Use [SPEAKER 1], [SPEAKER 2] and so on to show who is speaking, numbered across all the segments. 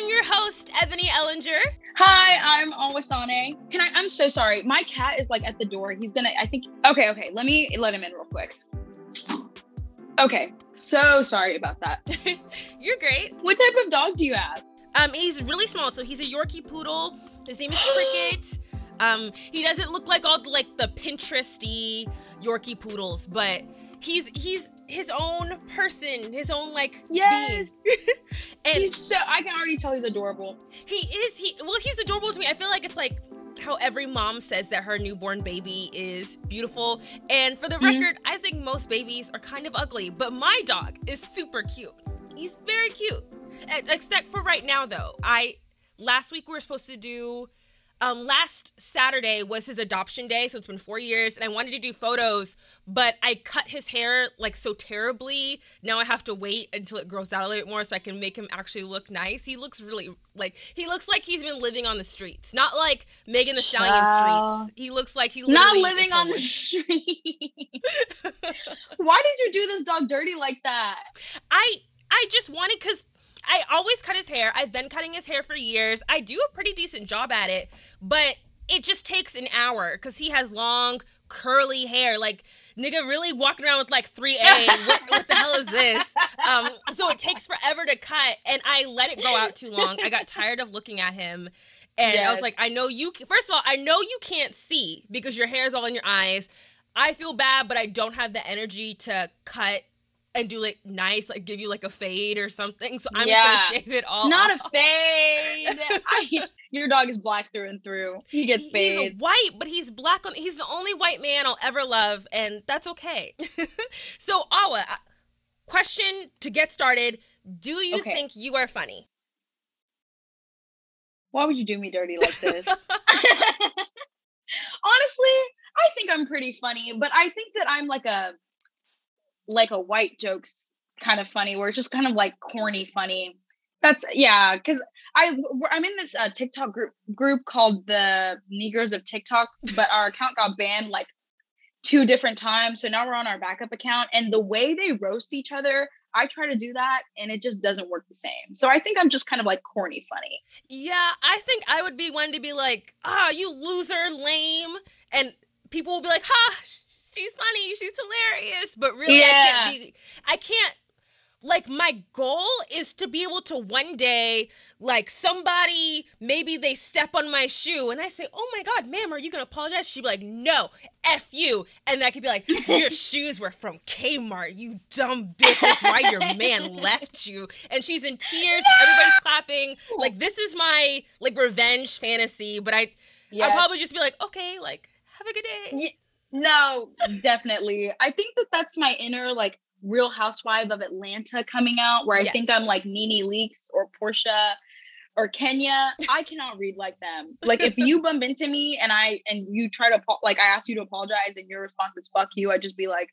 [SPEAKER 1] I'm your host, Eboni Ellinger.
[SPEAKER 2] Hi, I'm Awa Sanneh. Can I? I'm so sorry. My cat is like at the door. He's gonna. I think. Okay, okay. Let me let him in real quick. Okay, so sorry about that.
[SPEAKER 1] You're great.
[SPEAKER 2] What type of dog do you have?
[SPEAKER 1] Um, he's really small, so he's a Yorkie poodle. His name is Cricket. Um, he doesn't look like all the like the Pinteresty Yorkie poodles, but he's he's his own person, his own like
[SPEAKER 2] Yes.
[SPEAKER 1] and
[SPEAKER 2] He's so. I can already tell he's adorable.
[SPEAKER 1] he is he well he's adorable to me. I feel like it's like how every mom says that her newborn baby is beautiful. And for the
[SPEAKER 2] Mhm.
[SPEAKER 1] record, I think most babies are kind of ugly, but my dog is super cute. He's very cute. Except for right now though. I last week we were supposed to do um last Saturday was his adoption day, so it's been 4 years and I wanted to do photos, but I cut his hair like so terribly. Now I have to wait until it grows out a little bit more so I can make him actually look nice. He looks really like he looks like he's been living on the streets, not like Megan Thee Stallion
[SPEAKER 2] Child.
[SPEAKER 1] streets. He looks like he
[SPEAKER 2] Not living on the street. Why did you do this dog dirty like that?
[SPEAKER 1] I I just wanted because I always cut his hair. I've been cutting his hair for years. I do a pretty decent job at it, but it just takes an hour because he has long curly hair. Like nigga, really walking around with like three A. what, what the hell is this? Um, so it takes forever to cut, and I let it go out too long. I got tired of looking at him. And I was like, I know you. First of all, I know you can't see because your hair is all in your eyes. I feel bad, but I don't have the energy to cut and do like nice, like give you like a fade or something. So I'm
[SPEAKER 2] Yeah.
[SPEAKER 1] just gonna shave it all.
[SPEAKER 2] Not
[SPEAKER 1] off.
[SPEAKER 2] a fade. I, your dog is black through and through. He gets
[SPEAKER 1] He's
[SPEAKER 2] fades.
[SPEAKER 1] white, but he's black on. He's the only white man I'll ever love, and that's okay. so Awa, uh, question to get started: Do you
[SPEAKER 2] Okay.
[SPEAKER 1] think you are funny?
[SPEAKER 2] Why would you do me dirty like this? Honestly, I think I'm pretty funny, but I think that I'm like a like a white jokes kind of funny, where it's just kind of like corny funny. That's yeah, because I I'm in this uh, TikTok group group called the Negroes of TikToks, but our account got banned like two different times, so now we're on our backup account, and the way they roast each other. I try to do that and it just doesn't work the same. So I think I'm just kind of like corny funny.
[SPEAKER 1] Yeah, I think I would be one to be like, ah, you loser, lame, and people will be like, ha, she's funny, she's hilarious, but really, I can't be, I can't. Like my goal is to be able to one day, like somebody, maybe they step on my shoe, and I say, "Oh my God, ma'am, are you gonna apologize?" She'd be like, "No, f you," and I could be like, "Your shoes were from Kmart, you dumb bitch. That's why your man left you." And she's in tears. Everybody's clapping. Like this is my like revenge fantasy, but I I'll
[SPEAKER 2] Yes.
[SPEAKER 1] probably just be like, "Okay, like have a good day."
[SPEAKER 2] No, definitely. I think that that's my inner like Real Housewife of Atlanta coming out, where I
[SPEAKER 1] Yes.
[SPEAKER 2] think I'm like NeNe Leakes or Porsha or Kenya. I cannot read like them. Like if you bump into me and I and you try to like I ask you to apologize and your response is "fuck you," I just be like,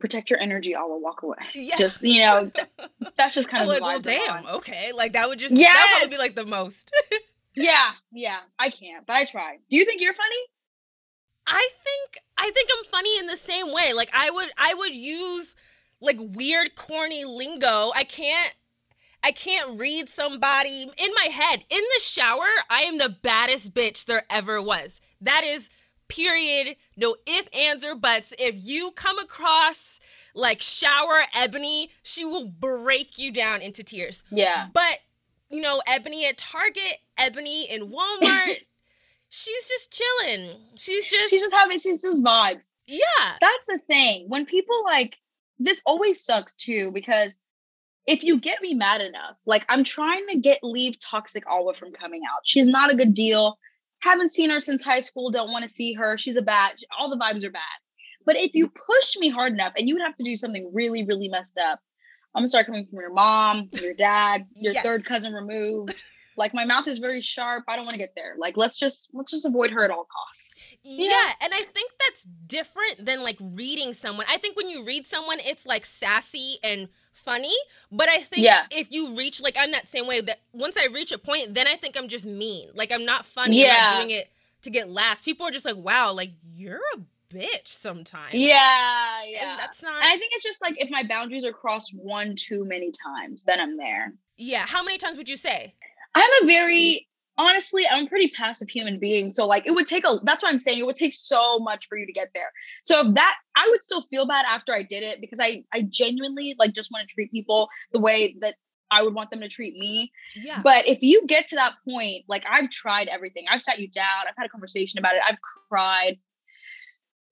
[SPEAKER 2] protect your energy. I will walk away.
[SPEAKER 1] Yeah.
[SPEAKER 2] Just you know, th- that's just kind
[SPEAKER 1] I'm
[SPEAKER 2] of
[SPEAKER 1] like, well, damn,
[SPEAKER 2] on.
[SPEAKER 1] okay. Like that would just yeah, that would probably be like the most.
[SPEAKER 2] Yeah, yeah. I can't, but I try. Do you think you're funny?
[SPEAKER 1] I think I think I'm funny in the same way. Like I would I would use like weird corny lingo. I can't I can't read somebody in my head. In the shower, I am the baddest bitch there ever was. That is period. No if, ands, or buts. If you come across like shower Eboni, she will break you down into tears.
[SPEAKER 2] Yeah.
[SPEAKER 1] But you know, Eboni at Target, Eboni in Walmart, she's just chilling. She's just
[SPEAKER 2] She's just having. She's just vibes.
[SPEAKER 1] yeah.
[SPEAKER 2] that's the thing when people like this always sucks too because if you get me mad enough like i'm trying to get leave toxic Awa from coming out she's not a good deal haven't seen her since high school don't want to see her she's a bad all the vibes are bad but if you push me hard enough and you would have to do something really really messed up i'm gonna start coming from your mom your dad your
[SPEAKER 1] Yes.
[SPEAKER 2] third cousin removed like my mouth is very sharp i don't want to get there like let's just let's just avoid her at all costs
[SPEAKER 1] Yeah, and I think that's different than like reading someone. I think when you read someone, it's like sassy and funny. But I think
[SPEAKER 2] Yeah.
[SPEAKER 1] if you reach like I'm that same way that once I reach a point, then I think I'm just mean. Like I'm not funny. I'm
[SPEAKER 2] Yeah.
[SPEAKER 1] not doing it to get laughs. People are just like, wow, like you're a bitch sometimes.
[SPEAKER 2] yeah yeah
[SPEAKER 1] And that's not
[SPEAKER 2] And I think it's just like if my boundaries are crossed one too many times, then I'm there.
[SPEAKER 1] Yeah. How many times would you say?
[SPEAKER 2] I'm a very honestly, I'm a pretty passive human being. So like it would take a that's what I'm saying. It would take so much for you to get there. So if that I would still feel bad after I did it because I I genuinely like just want to treat people the way that I would want them to treat me.
[SPEAKER 1] Yeah.
[SPEAKER 2] But if you get to that point, like I've tried everything. I've sat you down, I've had a conversation about it, I've cried.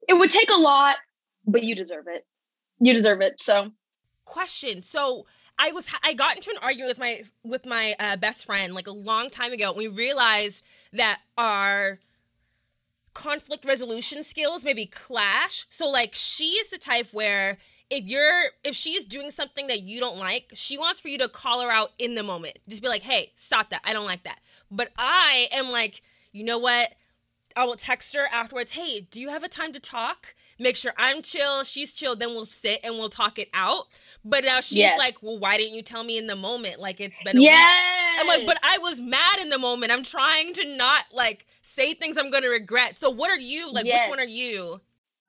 [SPEAKER 2] It would take a lot, but you deserve it. You deserve it. So
[SPEAKER 1] question. So I was I got into an argument with my with my uh, best friend like a long time ago. We realized that our conflict resolution skills maybe clash. So like she is the type where if you're if she's doing something that you don't like, she wants for you to call her out in the moment. Just be like, "Hey, stop that. I don't like that." But I am like, "You know what? I will text her afterwards. Hey, do you have a time to talk? Make sure I'm chill, she's chill, then we'll sit and we'll talk it out. But now she's yes. like, well, why didn't you tell me in the moment? Like it's been a
[SPEAKER 2] yes.
[SPEAKER 1] week. I'm like, but I was mad in the moment. I'm trying to not like say things I'm gonna regret. So what are you? Like, yes. which one are you?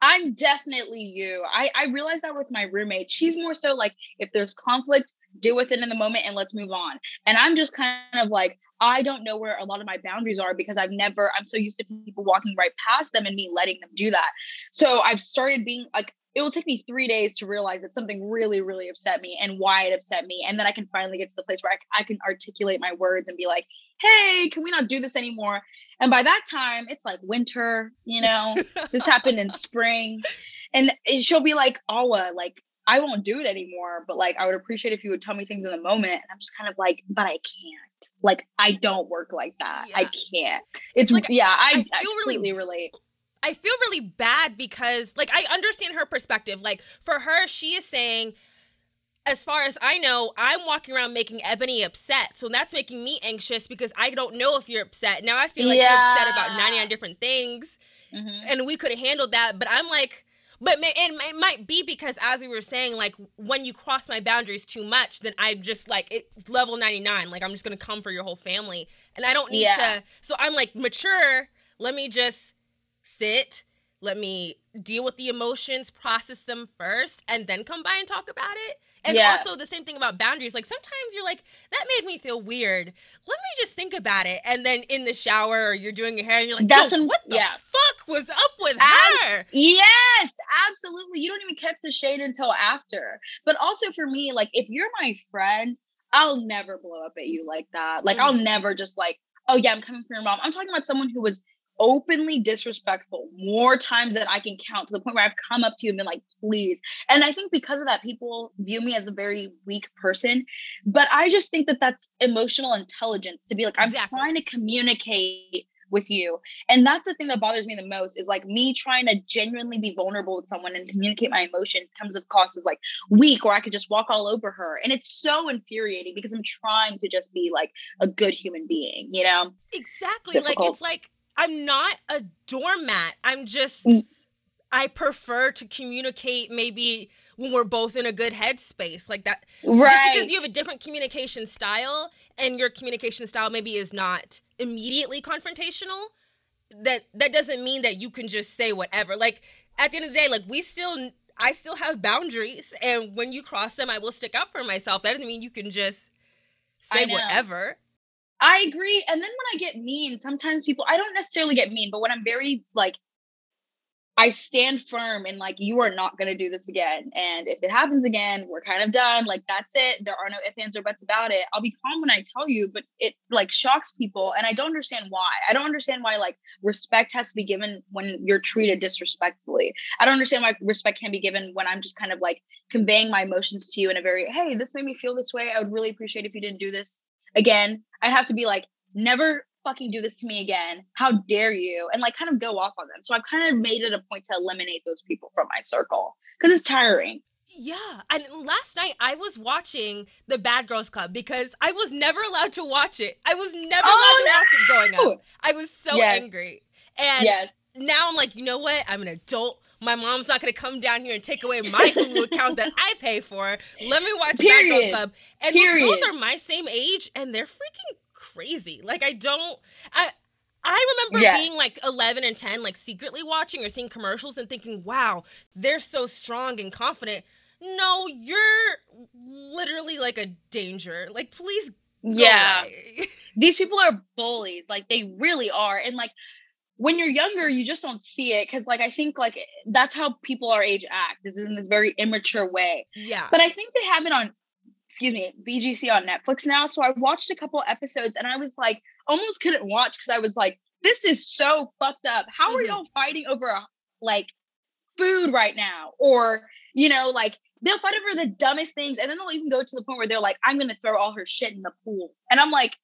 [SPEAKER 2] I'm definitely you. I, I realized that with my roommate. She's more so like, if there's conflict, deal with it in the moment and let's move on. And I'm just kind of like, I don't know where a lot of my boundaries are because I've never, I'm so used to people walking right past them and me letting them do that. So I've started being like, it will take me three days to realize that something really, really upset me and why it upset me. And then I can finally get to the place where I, I can articulate my words and be like, hey, can we not do this anymore? And by that time, it's like winter, you know, this happened in spring. And she'll be like, Awa, like, I won't do it anymore, but like, I would appreciate if you would tell me things in the moment. And I'm just kind of like, but I can't. Like, I don't work like that. Yeah. I can't. It's, like, yeah, I, I, feel I completely really, relate.
[SPEAKER 1] I feel really bad because, like, I understand her perspective. Like, for her, she is saying, as far as I know, I'm walking around making Eboni upset. So that's making me anxious because I don't know if you're upset. Now I feel like yeah. you're upset about 99 different things. Mm-hmm. And we could have handled that. But I'm like, but it, it might be because, as we were saying, like when you cross my boundaries too much, then I'm just like, it's level 99. Like I'm just to come for your whole family. And I don't need yeah. to. So I'm like, mature. Let me just sit. Let me deal with the emotions, process them first, and then come by and talk about it. And yeah. also the same thing about boundaries. Like sometimes you're like, that made me feel weird. Let me just think about it. And then in the shower or you're doing your hair and you're like, That's when, what the yeah. fuck was up with Abs- her?
[SPEAKER 2] Yes, absolutely. You don't even catch the shade until after. But also for me, like if you're my friend, I'll never blow up at you like that. Like mm-hmm. I'll never just like, oh yeah, I'm coming for your mom. I'm talking about someone who was openly disrespectful more times than I can count to the point where I've come up to you and been like, please. And I think because of that, people view me as a very weak person. But I just think that that's emotional intelligence to be like, I'm exactly. trying to communicate with you. And that's the thing that bothers me the most is like me trying to genuinely be vulnerable with someone and communicate my emotion comes across as like weak or I could just walk all over her. And it's so infuriating because I'm trying to just be like a good human being, you know?
[SPEAKER 1] Exactly. It's like it's like I'm not a doormat. I'm just mm. I prefer to communicate maybe when we're both in a good headspace like that. Right. Just because you have a different communication style and your communication style maybe is not immediately confrontational, that that doesn't mean that you can just say whatever. Like at the end of the day, like we still I still have boundaries and when you cross them I will stick up for myself. That doesn't mean you can just say whatever.
[SPEAKER 2] I agree. And then when I get mean, sometimes people, I don't necessarily get mean, but when I'm very like, I stand firm and like, you are not going to do this again. And if it happens again, we're kind of done. Like, that's it. There are no ifs, ands, or buts about it. I'll be calm when I tell you, but it like shocks people. And I don't understand why. I don't understand why like respect has to be given when you're treated disrespectfully. I don't understand why respect can be given when I'm just kind of like conveying my emotions to you in a very, hey, this made me feel this way. I would really appreciate if you didn't do this again, I'd have to be like, never fucking do this to me again. How dare you? And like kind of go off on them. So I've kind of made it a point to eliminate those people from my circle because it's tiring.
[SPEAKER 1] Yeah. And last night I was watching the Bad Girls Club because I was never allowed to watch it. I was never oh, allowed no! to watch it growing up. I was so yes. angry. And yes. now I'm like, you know what? I'm an adult. My mom's not gonna come down here and take away my Hulu account that I pay for. Let me watch Period. Bad Girls Club. And Period. those girls are my same age, and they're freaking crazy. Like I don't. I I remember yes. being like 11 and 10, like secretly watching or seeing commercials and thinking, wow, they're so strong and confident. No, you're literally like a danger. Like, please
[SPEAKER 2] Yeah. These people are bullies. Like they really are. And like when you're younger, you just don't see it because, like, I think like that's how people our age act This is in this very immature way.
[SPEAKER 1] Yeah.
[SPEAKER 2] But I think they have it on, excuse me, BGC on Netflix now. So I watched a couple episodes and I was like, almost couldn't watch because I was like, this is so fucked up. How mm-hmm. are y'all fighting over a, like food right now? Or you know, like they'll fight over the dumbest things, and then they'll even go to the point where they're like, I'm gonna throw all her shit in the pool, and I'm like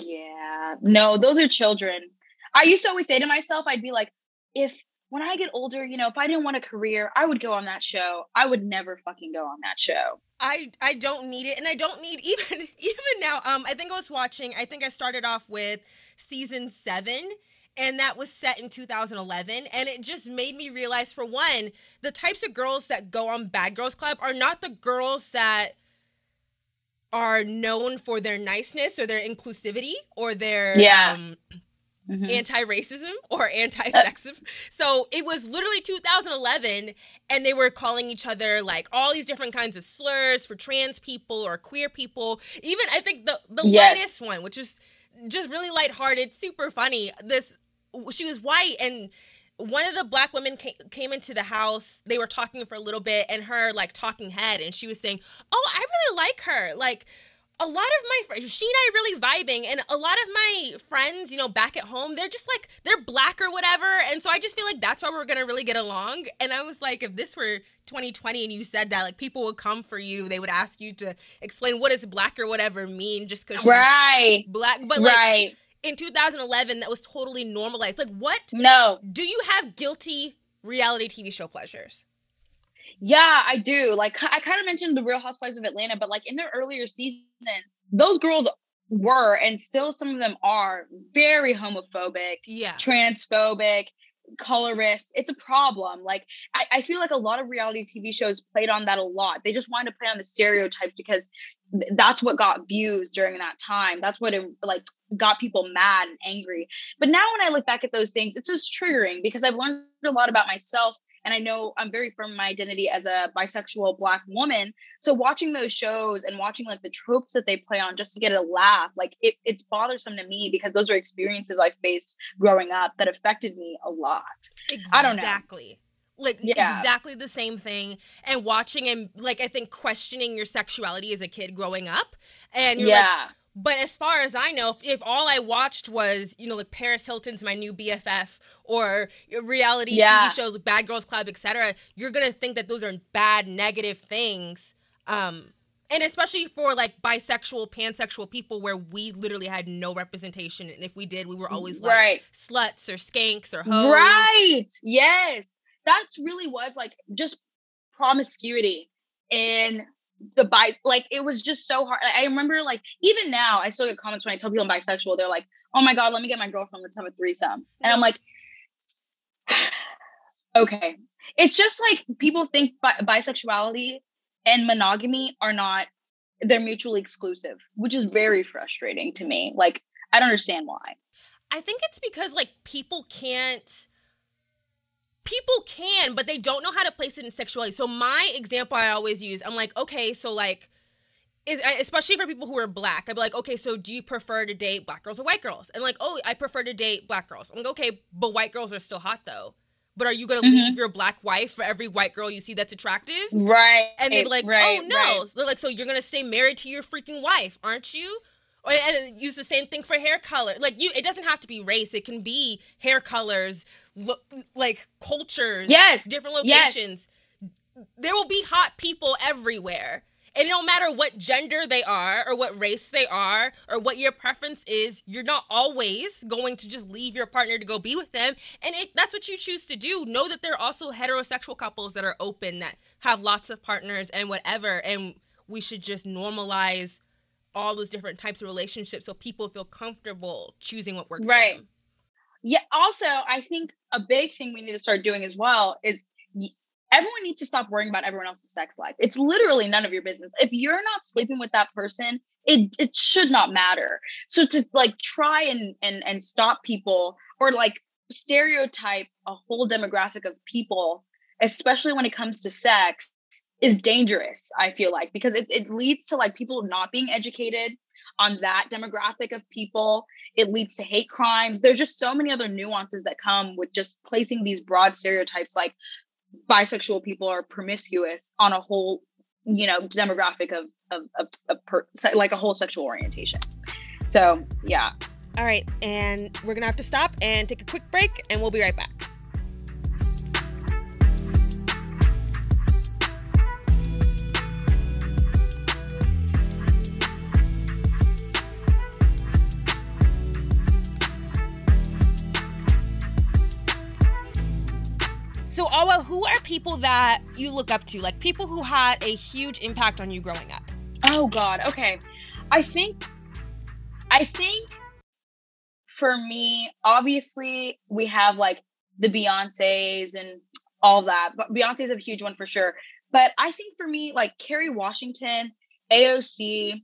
[SPEAKER 2] yeah. No, those are children. I used to always say to myself, I'd be like, if when I get older, you know, if I didn't want a career, I would go on that show. I would never fucking go on that show.
[SPEAKER 1] I I don't need it and I don't need even even now um I think I was watching I think I started off with season 7 and that was set in 2011 and it just made me realize for one the types of girls that go on Bad Girls Club are not the girls that are known for their niceness or their inclusivity or their
[SPEAKER 2] yeah.
[SPEAKER 1] um, mm-hmm. anti-racism or anti-sexism. so it was literally 2011 and they were calling each other like all these different kinds of slurs for trans people or queer people. Even I think the the yes. lightest one, which is just really lighthearted, super funny. This she was white and one of the black women came, came into the house they were talking for a little bit and her like talking head and she was saying oh i really like her. Like a lot of my friends she and i are really vibing and a lot of my friends you know back at home they're just like they're black or whatever and so i just feel like that's why we're gonna really get along and i was like if this were 2020 and you said that like people would come for you they would ask you to explain what does black or whatever mean just because
[SPEAKER 2] right.
[SPEAKER 1] black but like right in 2011 that was totally normalized. Like, what?
[SPEAKER 2] No.
[SPEAKER 1] Do you have guilty reality TV show pleasures?
[SPEAKER 2] Yeah, I do. Like, I kind of mentioned the Real Housewives of Atlanta, but like in their earlier seasons, those girls were and still some of them are very homophobic,
[SPEAKER 1] yeah,
[SPEAKER 2] transphobic, colorist. It's a problem. Like, I, I feel like a lot of reality TV shows played on that a lot. They just wanted to play on the stereotypes because that's what got views during that time. That's what it like got people mad and angry. But now when I look back at those things, it's just triggering because I've learned a lot about myself and I know I'm very firm in my identity as a bisexual black woman. So watching those shows and watching like the tropes that they play on just to get a laugh, like it, it's bothersome to me because those are experiences I faced growing up that affected me a lot.
[SPEAKER 1] Exactly. I don't know. Exactly like yeah. exactly the same thing and watching and like i think questioning your sexuality as a kid growing up and you're yeah. like but as far as I know, if, if, all I watched was, you know, like Paris Hilton's my new BFF or reality yeah. TV shows, like Bad Girls Club, etc., you're gonna think that those are bad, negative things. Um, and especially for like bisexual, pansexual people, where we literally had no representation, and if we did, we were always like right. sluts or skanks or hoes.
[SPEAKER 2] Right. Yes, that's really was like just promiscuity in the bi like it was just so hard. I remember like even now I still get comments when I tell people I'm bisexual. They're like, "Oh my god, let me get my girlfriend. Let's have a threesome." And I'm like, okay. It's just like people think bi- bisexuality and monogamy are not they're mutually exclusive, which is very frustrating to me. Like I don't understand why.
[SPEAKER 1] I think it's because like people can't people can, but they don't know how to place it in sexuality. So my example I always use, I'm like, okay, so like especially for people who are black, I'd be like, okay, so do you prefer to date black girls or white girls? And like, oh, I prefer to date black girls. I'm like, okay, but white girls are still hot though. But are you gonna mm-hmm. leave your black wife for every white girl you see that's attractive?
[SPEAKER 2] Right.
[SPEAKER 1] And they're like, right, oh no. Right. They're like, so you're gonna stay married to your freaking wife, aren't you? Or, and use the same thing for hair color. Like you, it doesn't have to be race. It can be hair colors, lo- like cultures,
[SPEAKER 2] yes,
[SPEAKER 1] different locations. Yes. There will be hot people everywhere. And no matter what gender they are, or what race they are, or what your preference is, you're not always going to just leave your partner to go be with them. And if that's what you choose to do, know that there are also heterosexual couples that are open, that have lots of partners and whatever. And we should just normalize all those different types of relationships so people feel comfortable choosing what works right.
[SPEAKER 2] Yeah. Also, I think a big thing we need to start doing as well is everyone needs to stop worrying about everyone else's sex life. It's literally none of your business. If you're not sleeping with that person, it it should not matter. So to like try and and and stop people or like stereotype a whole demographic of people, especially when it comes to sex, is dangerous i feel like because it, it leads to like people not being educated on that demographic of people it leads to hate crimes. There's just so many other nuances that come with just placing these broad stereotypes like bisexual people are promiscuous on a whole you know demographic of of, of, of per, like a whole sexual orientation. So yeah.
[SPEAKER 1] All right and we're gonna have to stop and take a quick break and we'll be right back people that you look up to? Like people who had a huge impact on you growing up?
[SPEAKER 2] Oh God. Okay. I think I think for me, obviously we have like the Beyonces and all that. But Beyonce's a huge one for sure. But I think for me, like Kerry Washington, AOC,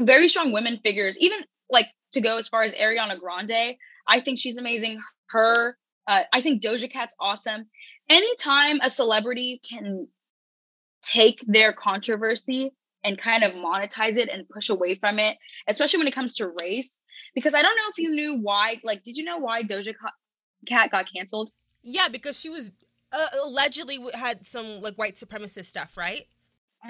[SPEAKER 2] very strong women figures, even like to go as far as Ariana Grande. I think she's amazing. Her, uh, I think Doja Cat's awesome. Anytime a celebrity can take their controversy and kind of monetize it and push away from it, especially when it comes to race. Because I don't know if you knew why, like, did you know why Doja Cat got canceled?
[SPEAKER 1] Yeah, because she was uh, allegedly had some like white supremacist stuff, right?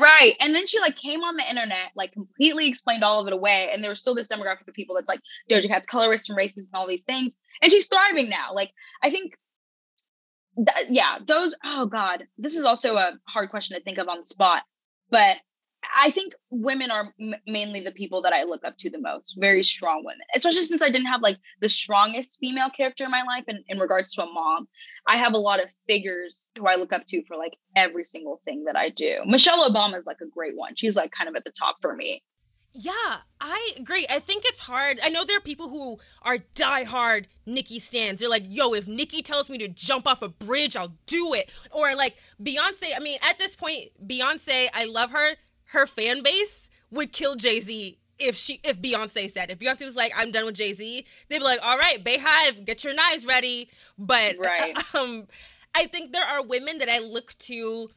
[SPEAKER 2] Right. And then she like came on the internet, like completely explained all of it away. And there was still this demographic of people that's like Doja Cat's colorist and racist and all these things. And she's thriving now. Like, I think th- yeah, those, oh God, this is also a hard question to think of on the spot. But I think women are m- mainly the people that I look up to the most, very strong women, especially since I didn't have like the strongest female character in my life. And in regards to a mom, I have a lot of figures who I look up to for like every single thing that I do. Michelle Obama is like a great one. She's like kind of at the top for me.
[SPEAKER 1] Yeah, I agree. I think it's hard. I know there are people who are diehard Nikki stands. They're like, yo, if Nikki tells me to jump off a bridge, I'll do it. Or like Beyonce. I mean, at this point, Beyonce, I love her. Her fan base would kill Jay Z if she if Beyonce said if Beyonce was like I'm done with Jay Z, they'd be like, all right, BeyHive get your knives ready. But right. um, I think there are women that I look to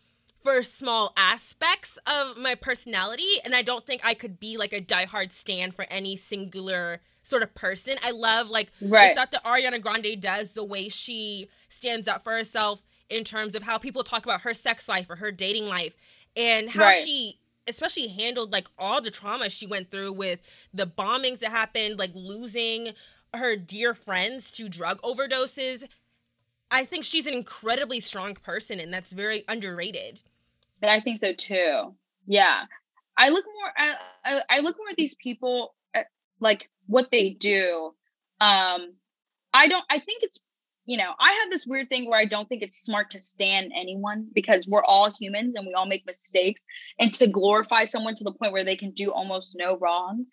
[SPEAKER 1] for small aspects of my personality and i don't think i could be like a diehard stand for any singular sort of person i love like right. the stuff that ariana grande does the way she stands up for herself in terms of how people talk about her sex life or her dating life and how right. she especially handled like all the trauma she went through with the bombings that happened like losing her dear friends to drug overdoses i think she's an incredibly strong person and that's very underrated
[SPEAKER 2] I think so too. Yeah. I look more I, I, I look more at these people at, like what they do. Um I don't I think it's you know, I have this weird thing where I don't think it's smart to stand anyone because we're all humans and we all make mistakes. And to glorify someone to the point where they can do almost no wrong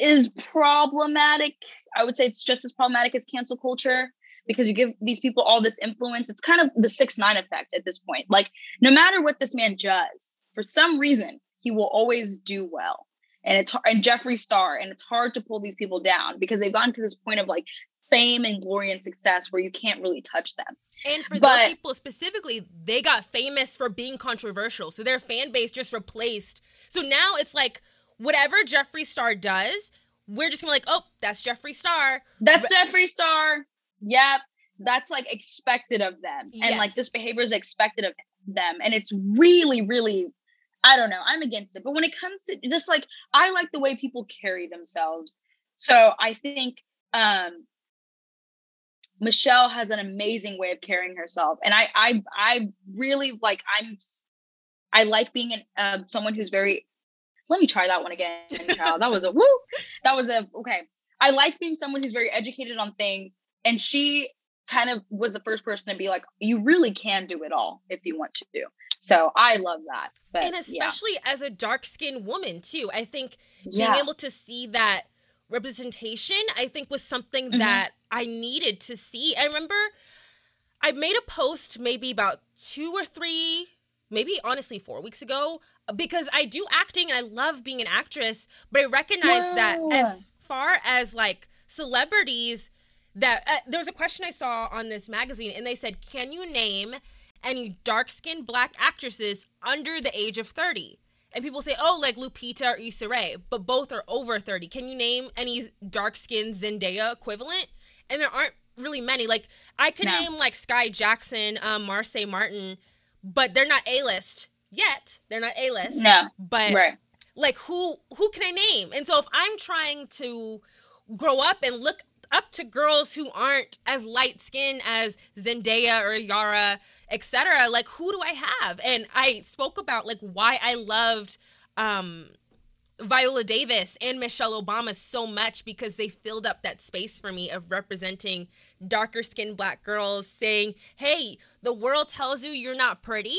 [SPEAKER 2] is problematic. I would say it's just as problematic as cancel culture because you give these people all this influence. It's kind of the 6ix9ine effect at this point. Like, no matter what this man does, for some reason, he will always do well. And it's and Jeffree Star, and it's hard to pull these people down because they've gotten to this point of like fame and glory and success where you can't really touch them.
[SPEAKER 1] And for but, those people specifically, they got famous for being controversial. So their fan base just replaced. So now it's like whatever Jeffree Star does, we're just gonna be like, oh, that's Jeffree Star.
[SPEAKER 2] That's Jeffree Star yep, that's like expected of them. Yes. And like this behavior is expected of them. And it's really, really, I don't know, I'm against it. But when it comes to just like, I like the way people carry themselves. So I think um Michelle has an amazing way of carrying herself. And I, I, I really like, I'm, I like being an, uh, someone who's very, let me try that one again, child. that was a woo. That was a, okay. I like being someone who's very educated on things and she kind of was the first person to be like you really can do it all if you want to do so i love that
[SPEAKER 1] but, and especially yeah. as a dark skinned woman too i think yeah. being able to see that representation i think was something mm-hmm. that i needed to see i remember i made a post maybe about two or three maybe honestly four weeks ago because i do acting and i love being an actress but i recognize yeah. that as far as like celebrities that uh, there was a question I saw on this magazine, and they said, "Can you name any dark skinned black actresses under the age of 30. And people say, oh, like Lupita or Issa Rae, but both are over 30. Can you name any dark skinned Zendaya equivalent? And there aren't really many. Like, I could no. name like Skai Jackson, um, Marsai Martin, but they're not A list yet. They're not A list.
[SPEAKER 2] No.
[SPEAKER 1] But right. like who who can I name? And so if I'm trying to grow up and look up to girls who aren't as light skinned as Zendaya or Yara, etc. Like who do I have? And I spoke about like why I loved um Viola Davis and Michelle Obama so much because they filled up that space for me of representing darker skinned black girls saying, "Hey, the world tells you you're not pretty,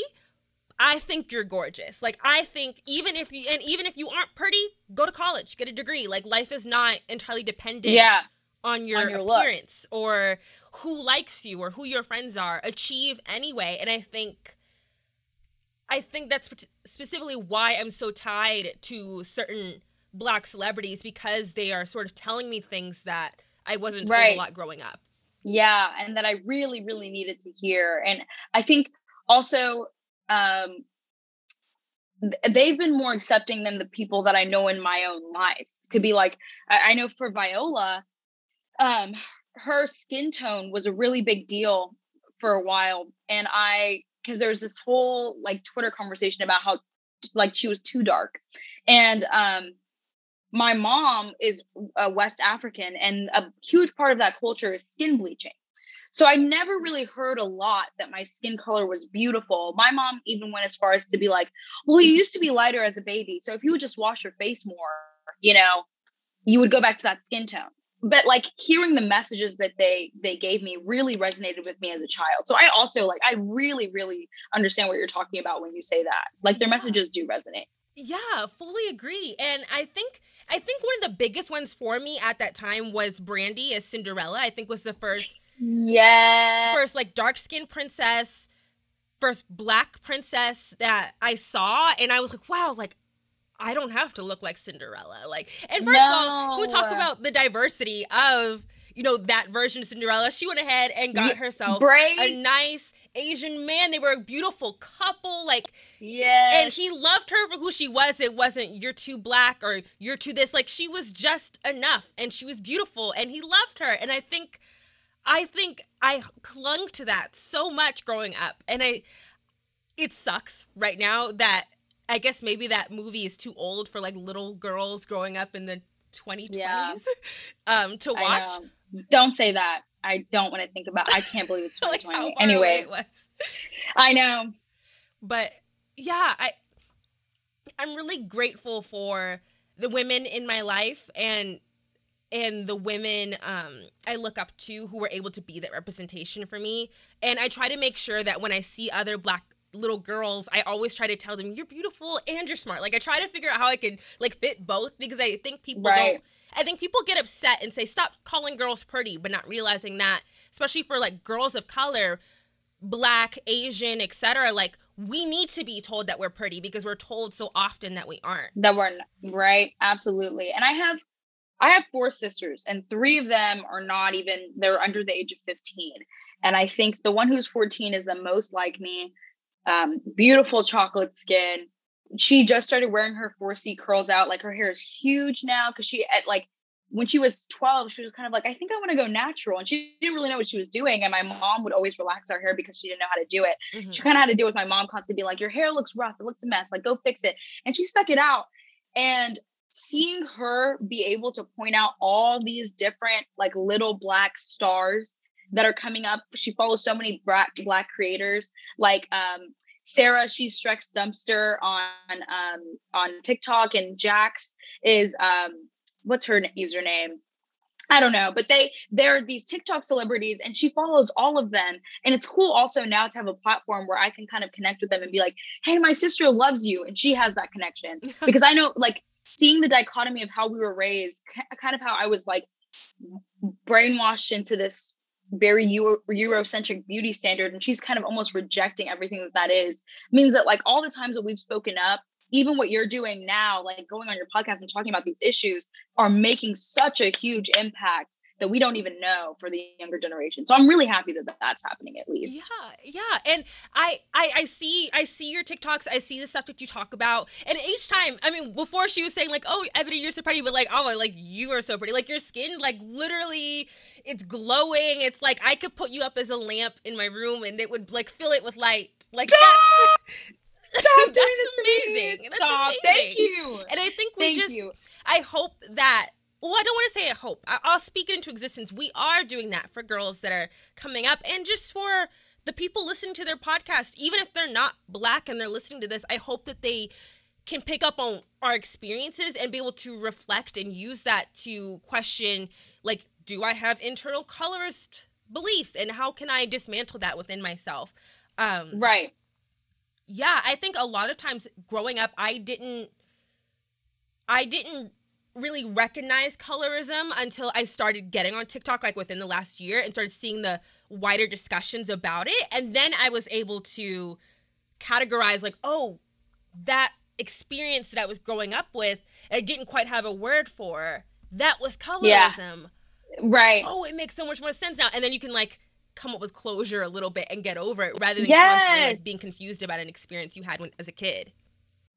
[SPEAKER 1] I think you're gorgeous. Like I think even if you and even if you aren't pretty, go to college, get a degree. Like life is not entirely dependent
[SPEAKER 2] yeah,
[SPEAKER 1] on your, on your appearance looks. or who likes you or who your friends are. Achieve anyway. And I think I think that's specifically why I'm so tied to certain black celebrities because they are sort of telling me things that I wasn't told right. a lot growing up.
[SPEAKER 2] Yeah, and that I really really needed to hear. And I think also um, they've been more accepting than the people that I know in my own life. To be like, I, I know for Viola, um, her skin tone was a really big deal for a while, and I because there was this whole like Twitter conversation about how like she was too dark, and um, my mom is a West African, and a huge part of that culture is skin bleaching. So I never really heard a lot that my skin color was beautiful. My mom even went as far as to be like, well, you used to be lighter as a baby. So if you would just wash your face more, you know, you would go back to that skin tone. But like hearing the messages that they they gave me really resonated with me as a child. So I also like I really really understand what you're talking about when you say that. Like their messages do resonate.
[SPEAKER 1] Yeah, fully agree. And I think I think one of the biggest ones for me at that time was Brandy as Cinderella. I think was the first
[SPEAKER 2] yeah.
[SPEAKER 1] First, like dark skinned princess, first black princess that I saw, and I was like, wow, like I don't have to look like Cinderella. Like, and first no. of all, we talk about the diversity of you know that version of Cinderella. She went ahead and got herself
[SPEAKER 2] Brave.
[SPEAKER 1] a nice Asian man. They were a beautiful couple. Like,
[SPEAKER 2] yeah,
[SPEAKER 1] and he loved her for who she was. It wasn't you're too black or you're too this. Like, she was just enough, and she was beautiful, and he loved her. And I think I think I clung to that so much growing up. And I it sucks right now that I guess maybe that movie is too old for like little girls growing up in the 2020s yeah. um to watch.
[SPEAKER 2] Don't say that. I don't want to think about. I can't believe it's 2020. like anyway, I know.
[SPEAKER 1] But yeah, I I'm really grateful for the women in my life and and the women um, I look up to who were able to be that representation for me. And I try to make sure that when I see other black little girls, I always try to tell them, you're beautiful and you're smart. Like I try to figure out how I can like fit both because I think people right. don't I think people get upset and say, stop calling girls pretty, but not realizing that, especially for like girls of color, black, Asian, etc. Like we need to be told that we're pretty because we're told so often that we aren't.
[SPEAKER 2] That we're right, absolutely. And I have I have four sisters, and three of them are not even, they're under the age of 15. And I think the one who's 14 is the most like me. Um, beautiful chocolate skin. She just started wearing her 4C curls out. Like her hair is huge now because she, at like, when she was 12, she was kind of like, I think I want to go natural. And she didn't really know what she was doing. And my mom would always relax our hair because she didn't know how to do it. Mm-hmm. She kind of had to deal with my mom constantly being like, Your hair looks rough. It looks a mess. Like, go fix it. And she stuck it out. And seeing her be able to point out all these different like little black stars that are coming up she follows so many black black creators like um sarah she's Strex dumpster on um on tiktok and jax is um what's her username I don't know, but they they're these TikTok celebrities and she follows all of them. And it's cool also now to have a platform where I can kind of connect with them and be like, "Hey, my sister loves you." And she has that connection. because I know like seeing the dichotomy of how we were raised, kind of how I was like brainwashed into this very Euro- Eurocentric beauty standard, and she's kind of almost rejecting everything that that is, means that like all the times that we've spoken up, even what you're doing now, like going on your podcast and talking about these issues, are making such a huge impact that we don't even know for the younger generation. So I'm really happy that that's happening at least.
[SPEAKER 1] Yeah, yeah. And I, I, I see, I see your TikToks. I see the stuff that you talk about. And each time, I mean, before she was saying like, "Oh, Eboni, you're so pretty," but like, "Oh, like you are so pretty." Like your skin, like literally, it's glowing. It's like I could put you up as a lamp in my room, and it would like fill it with light. Like that's.
[SPEAKER 2] Stop doing That's amazing. That's Stop. Amazing. Thank you.
[SPEAKER 1] And I think we Thank just. You. I hope that well, I don't want to say I hope. I'll speak it into existence. We are doing that for girls that are coming up and just for the people listening to their podcast, even if they're not black and they're listening to this, I hope that they can pick up on our experiences and be able to reflect and use that to question like, do I have internal colorist beliefs and how can I dismantle that within myself?
[SPEAKER 2] Um, right.
[SPEAKER 1] Yeah, I think a lot of times growing up, I didn't, I didn't really recognize colorism until I started getting on TikTok like within the last year and started seeing the wider discussions about it and then I was able to categorize like oh that experience that I was growing up with I didn't quite have a word for that was colorism. Yeah.
[SPEAKER 2] Right.
[SPEAKER 1] Oh, it makes so much more sense now and then you can like come up with closure a little bit and get over it rather than yes. constantly like, being confused about an experience you had when as a kid.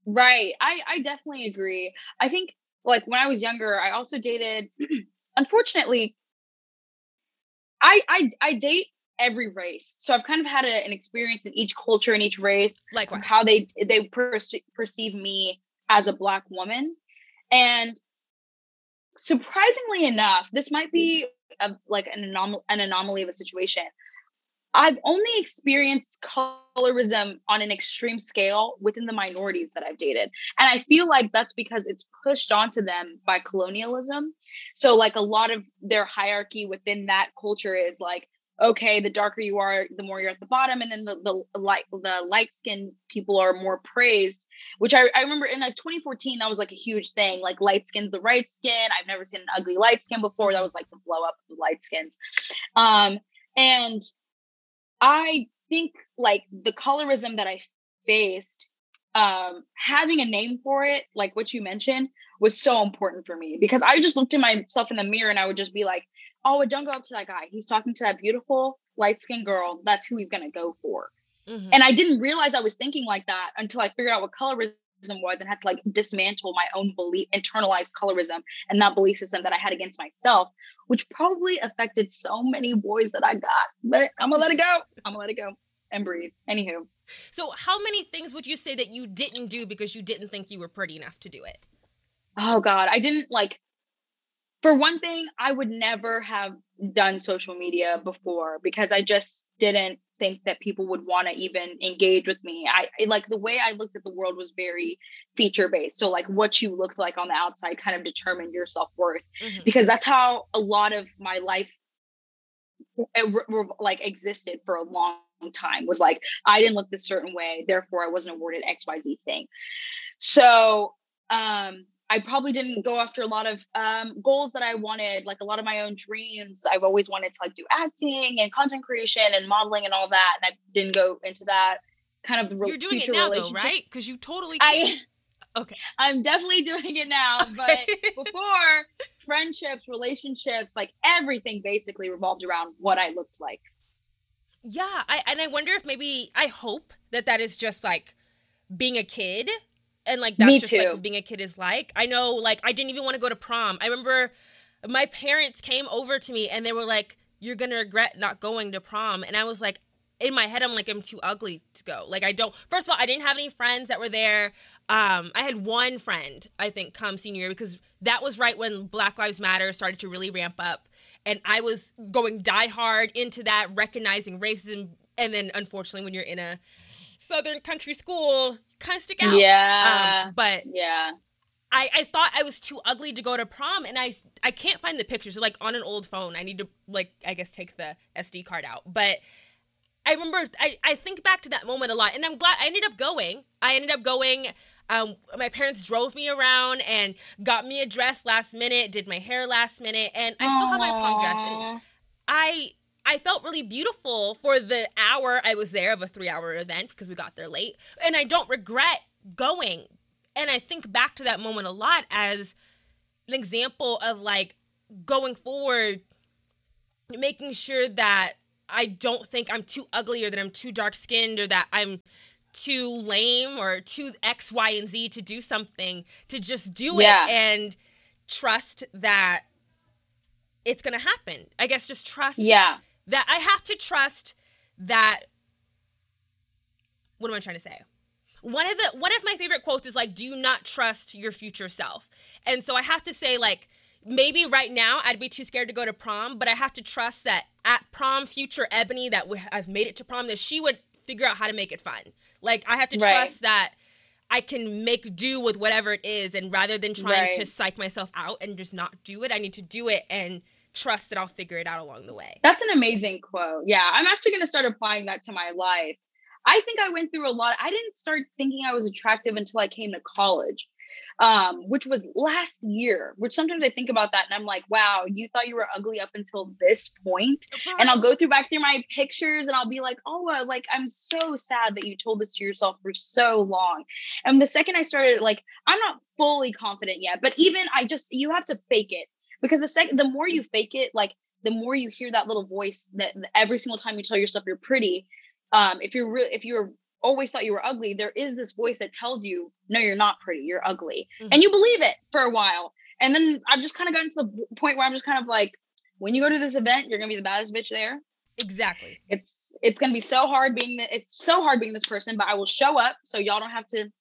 [SPEAKER 2] Right. I I definitely agree. I think like when I was younger, I also dated. unfortunately, I I I date every race, so I've kind of had a, an experience in each culture in each race,
[SPEAKER 1] like
[SPEAKER 2] how they they perce- perceive me as a black woman, and surprisingly enough, this might be a, like an anomaly an anomaly of a situation. I've only experienced colorism on an extreme scale within the minorities that I've dated. And I feel like that's because it's pushed onto them by colonialism. So, like, a lot of their hierarchy within that culture is like, okay, the darker you are, the more you're at the bottom, and then the the light the light skinned people are more praised. Which I, I remember in like 2014, that was like a huge thing. Like light skin, the right skin. I've never seen an ugly light skin before. That was like the blow up of the light skins. Um, and I think like the colorism that I faced, um, having a name for it, like what you mentioned, was so important for me because I just looked at myself in the mirror and I would just be like, oh, don't go up to that guy. He's talking to that beautiful light skinned girl. That's who he's gonna go for. Mm-hmm. And I didn't realize I was thinking like that until I figured out what colorism was and had to like dismantle my own belief, internalized colorism and that belief system that I had against myself, which probably affected so many boys that I got. But I'm gonna let it go. I'm gonna let it go and breathe. Anywho.
[SPEAKER 1] So, how many things would you say that you didn't do because you didn't think you were pretty enough to do it?
[SPEAKER 2] Oh God, I didn't like. For one thing, I would never have done social media before because I just didn't think that people would want to even engage with me. I like the way I looked at the world was very feature based. So like what you looked like on the outside kind of determined your self worth mm-hmm. because that's how a lot of my life it, like existed for a long time was like I didn't look this certain way, therefore I wasn't awarded XYZ thing. So um I probably didn't go after a lot of um, goals that I wanted, like a lot of my own dreams. I've always wanted to like do acting and content creation and modeling and all that, and I didn't go into that kind of.
[SPEAKER 1] Re- You're doing it now, though, right? Because you totally.
[SPEAKER 2] Can. I. Okay. I'm definitely doing it now, but before friendships, relationships, like everything basically revolved around what I looked like.
[SPEAKER 1] Yeah, I and I wonder if maybe I hope that that is just like being a kid and like that's Me just too. like being a kid is like. I know like I didn't even want to go to prom. I remember my parents came over to me and they were like, "You're gonna regret not going to prom," and I was like. In my head, I'm like, I'm too ugly to go. Like, I don't. First of all, I didn't have any friends that were there. Um, I had one friend, I think, come senior year because that was right when Black Lives Matter started to really ramp up, and I was going die hard into that, recognizing racism. And then, unfortunately, when you're in a southern country school, kind of stick out.
[SPEAKER 2] Yeah.
[SPEAKER 1] Um, but
[SPEAKER 2] yeah.
[SPEAKER 1] I, I thought I was too ugly to go to prom and I I can't find the pictures. They're like on an old phone. I need to like I guess take the SD card out. But I remember I, I think back to that moment a lot and I'm glad I ended up going. I ended up going um, my parents drove me around and got me a dress last minute, did my hair last minute, and I still Aww. have my prom dress. And I I felt really beautiful for the hour I was there of a three hour event because we got there late. And I don't regret going. And I think back to that moment a lot as an example of like going forward, making sure that I don't think I'm too ugly or that I'm too dark skinned or that I'm too lame or too X, Y, and Z to do something, to just do yeah. it and trust that it's going to happen. I guess just trust
[SPEAKER 2] yeah.
[SPEAKER 1] That I have to trust that. What am I trying to say? One of the one of my favorite quotes is like, "Do you not trust your future self," and so I have to say like maybe right now I'd be too scared to go to prom, but I have to trust that at prom, future Eboni that I've made it to prom, that she would figure out how to make it fun. Like I have to right. trust that I can make do with whatever it is, and rather than trying right. to psych myself out and just not do it, I need to do it and trust that I'll figure it out along the way.
[SPEAKER 2] That's an amazing quote. Yeah, I'm actually going to start applying that to my life. I think I went through a lot. I didn't start thinking I was attractive until I came to college um, which was last year, which sometimes I think about that and I'm like, wow, you thought you were ugly up until this point? And I'll go through back through my pictures and I'll be like, oh, uh, like, I'm so sad that you told this to yourself for so long. And the second I started, like, I'm not fully confident yet, but even I just, you have to fake it because the second, the more you fake it, like, the more you hear that little voice that every single time you tell yourself you're pretty, um, if you're real, if you're always thought you were ugly, there is this voice that tells you, no, you're not pretty, you're ugly. Mm-hmm. And you believe it for a while. And then I've just kind of gotten to the point where I'm just kind of like, when you go to this event, you're gonna be the baddest bitch there.
[SPEAKER 1] Exactly.
[SPEAKER 2] It's it's gonna be so hard being the, it's so hard being this person, but I will show up so y'all don't have to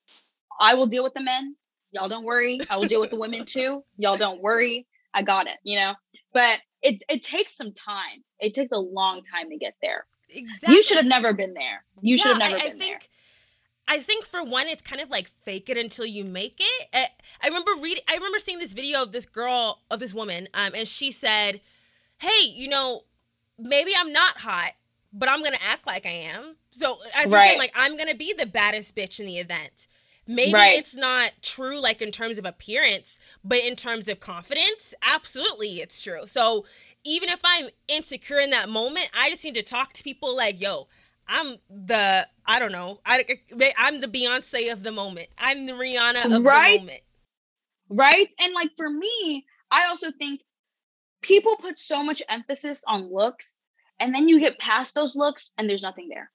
[SPEAKER 2] I will deal with the men. Y'all don't worry. I will deal with the women too. Y'all don't worry. I got it, you know. But it it takes some time. It takes a long time to get there. Exactly. You should have never been there. You yeah, should have never I, been I think, there.
[SPEAKER 1] I think for one, it's kind of like fake it until you make it. Eh, I remember reading. I remember seeing this video of this girl, of this woman, um, and she said, "Hey, you know, maybe I'm not hot, but I'm gonna act like I am. So as right. you're saying, like I'm gonna be the baddest bitch in the event. Maybe right. it's not true, like in terms of appearance, but in terms of confidence, absolutely, it's true. So even if I'm insecure in that moment, I just need to talk to people like, yo, I'm the I don't know. I I'm the Beyonce of the moment. I'm the Rihanna of right? the moment.
[SPEAKER 2] Right? And like for me, I also think people put so much emphasis on looks and then you get past those looks and there's nothing there.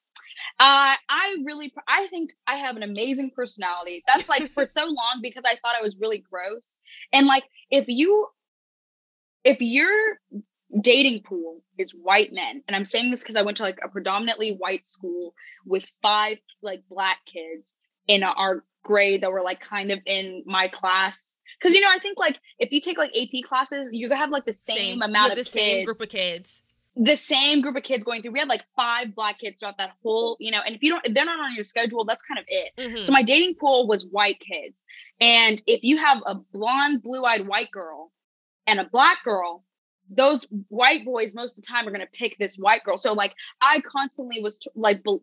[SPEAKER 2] Uh, I really, I think I have an amazing personality. That's like for so long because I thought I was really gross. And like, if you, if you're dating pool is white men and i'm saying this because i went to like a predominantly white school with five like black kids in our grade that were like kind of in my class because you know i think like if you take like ap classes you have like the same, same. amount of the kids, same
[SPEAKER 1] group of kids
[SPEAKER 2] the same group of kids going through we had like five black kids throughout that whole you know and if you don't if they're not on your schedule that's kind of it mm-hmm. so my dating pool was white kids and if you have a blonde blue-eyed white girl and a black girl those white boys most of the time are going to pick this white girl. So like I constantly was t- like be-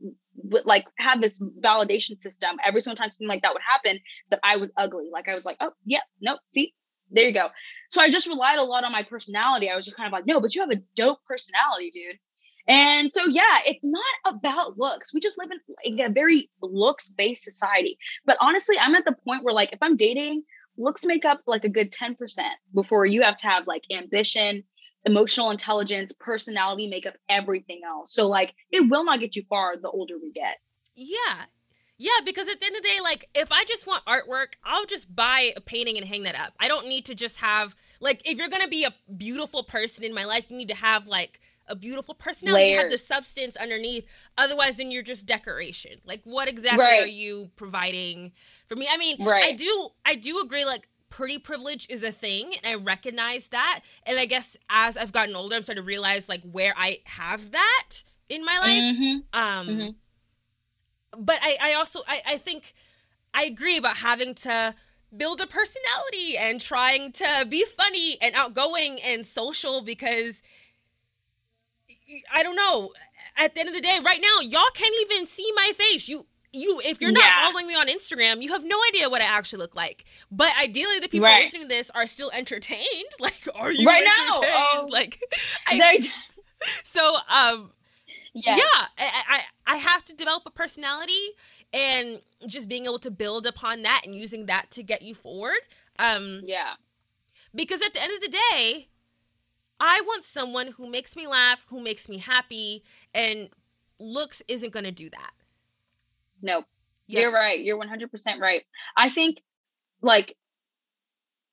[SPEAKER 2] like had this validation system every single time something like that would happen that I was ugly. Like I was like, oh yeah, no, see, there you go. So I just relied a lot on my personality. I was just kind of like, no, but you have a dope personality, dude. And so yeah, it's not about looks. We just live in like, a very looks based society. But honestly, I'm at the point where like if I'm dating, looks make up like a good 10% before you have to have like ambition emotional intelligence, personality make up everything else. So like it will not get you far the older we get.
[SPEAKER 1] Yeah. Yeah, because at the end of the day, like if I just want artwork, I'll just buy a painting and hang that up. I don't need to just have like if you're gonna be a beautiful person in my life, you need to have like a beautiful personality, You have the substance underneath. Otherwise, then you're just decoration. Like, what exactly right. are you providing for me? I mean, right. I do, I do agree. Like, pretty privilege is a thing and I recognize that. And I guess as I've gotten older, I'm starting to realize like where I have that in my life. Mm-hmm. Um mm-hmm. But I, I also I, I think I agree about having to build a personality and trying to be funny and outgoing and social because I don't know. At the end of the day, right now, y'all can't even see my face. You you if you're not yeah. following me on Instagram, you have no idea what I actually look like. But ideally, the people right. listening to this are still entertained. Like, are you right entertained? Now, oh, like, I, so um, yeah, yeah I, I I have to develop a personality and just being able to build upon that and using that to get you forward. Um,
[SPEAKER 2] yeah,
[SPEAKER 1] because at the end of the day, I want someone who makes me laugh, who makes me happy, and looks isn't going to do that.
[SPEAKER 2] Nope. Yep. You're right. You're 100% right. I think like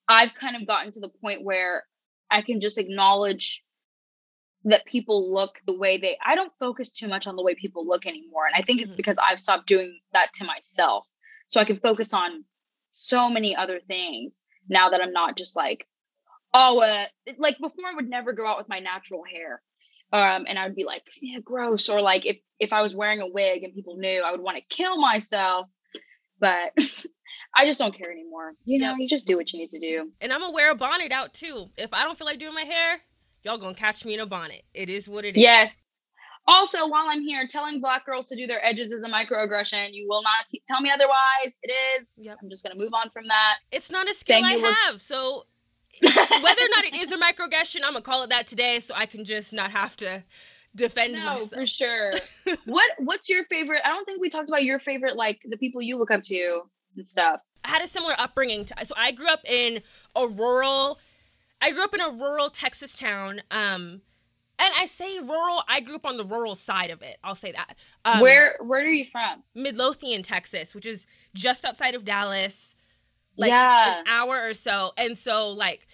[SPEAKER 2] I've kind of gotten to the point where I can just acknowledge that people look the way they I don't focus too much on the way people look anymore. And I think mm-hmm. it's because I've stopped doing that to myself. So I can focus on so many other things now that I'm not just like, oh, uh, like before I would never go out with my natural hair. Um, and I would be like, yeah, gross. Or like if if I was wearing a wig and people knew, I would want to kill myself. But I just don't care anymore. You know, yep. you just do what you need to do.
[SPEAKER 1] And I'm gonna wear a bonnet out too. If I don't feel like doing my hair, y'all gonna catch me in a bonnet. It is what it is.
[SPEAKER 2] Yes. Also, while I'm here, telling black girls to do their edges is a microaggression. You will not t- tell me otherwise. It is. Yep. I'm just gonna move on from that.
[SPEAKER 1] It's not a skill I look- have. So whether or not it is a microaggression, I'm gonna call it that today, so I can just not have to defend no, myself.
[SPEAKER 2] for sure. what What's your favorite? I don't think we talked about your favorite, like the people you look up to and stuff.
[SPEAKER 1] I had a similar upbringing. To, so I grew up in a rural. I grew up in a rural Texas town. Um, and I say rural. I grew up on the rural side of it. I'll say that.
[SPEAKER 2] Um, where Where are you from?
[SPEAKER 1] Midlothian, Texas, which is just outside of Dallas like yeah. an hour or so. And so like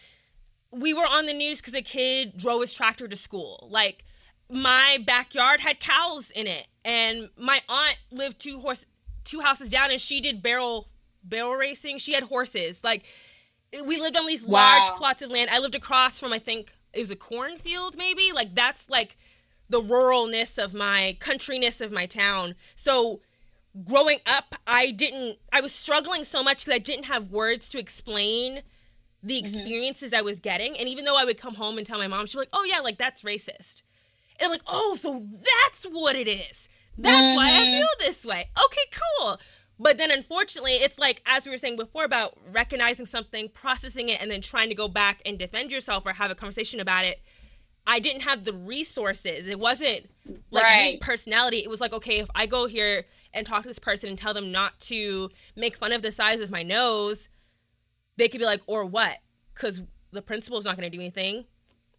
[SPEAKER 1] we were on the news because a kid drove his tractor to school. Like my backyard had cows in it, and my aunt lived two horse two houses down, and she did barrel barrel racing. She had horses. Like we lived on these wow. large plots of land. I lived across from I think it was a cornfield, maybe. Like that's like the ruralness of my countryness of my town. So growing up, I didn't, I was struggling so much because I didn't have words to explain the mm-hmm. experiences mm-hmm. I was getting. And even though I would come home and tell my mom, she'd be like, oh, yeah, like that's racist. And I'm like, oh, so that's what it is. That's mm-hmm. why I mm-hmm. feel this way. Okay, cool. But then unfortunately, it's like, as we were saying before about recognizing something, processing it, and then trying to go back and defend yourself or have a conversation about it. I didn't have the resources. It wasn't like right. personality. It was like, okay, if I go here and talk to this person and tell them not to make fun of the size of my nose, they could be like, or what? Because the principal's not going to do anything.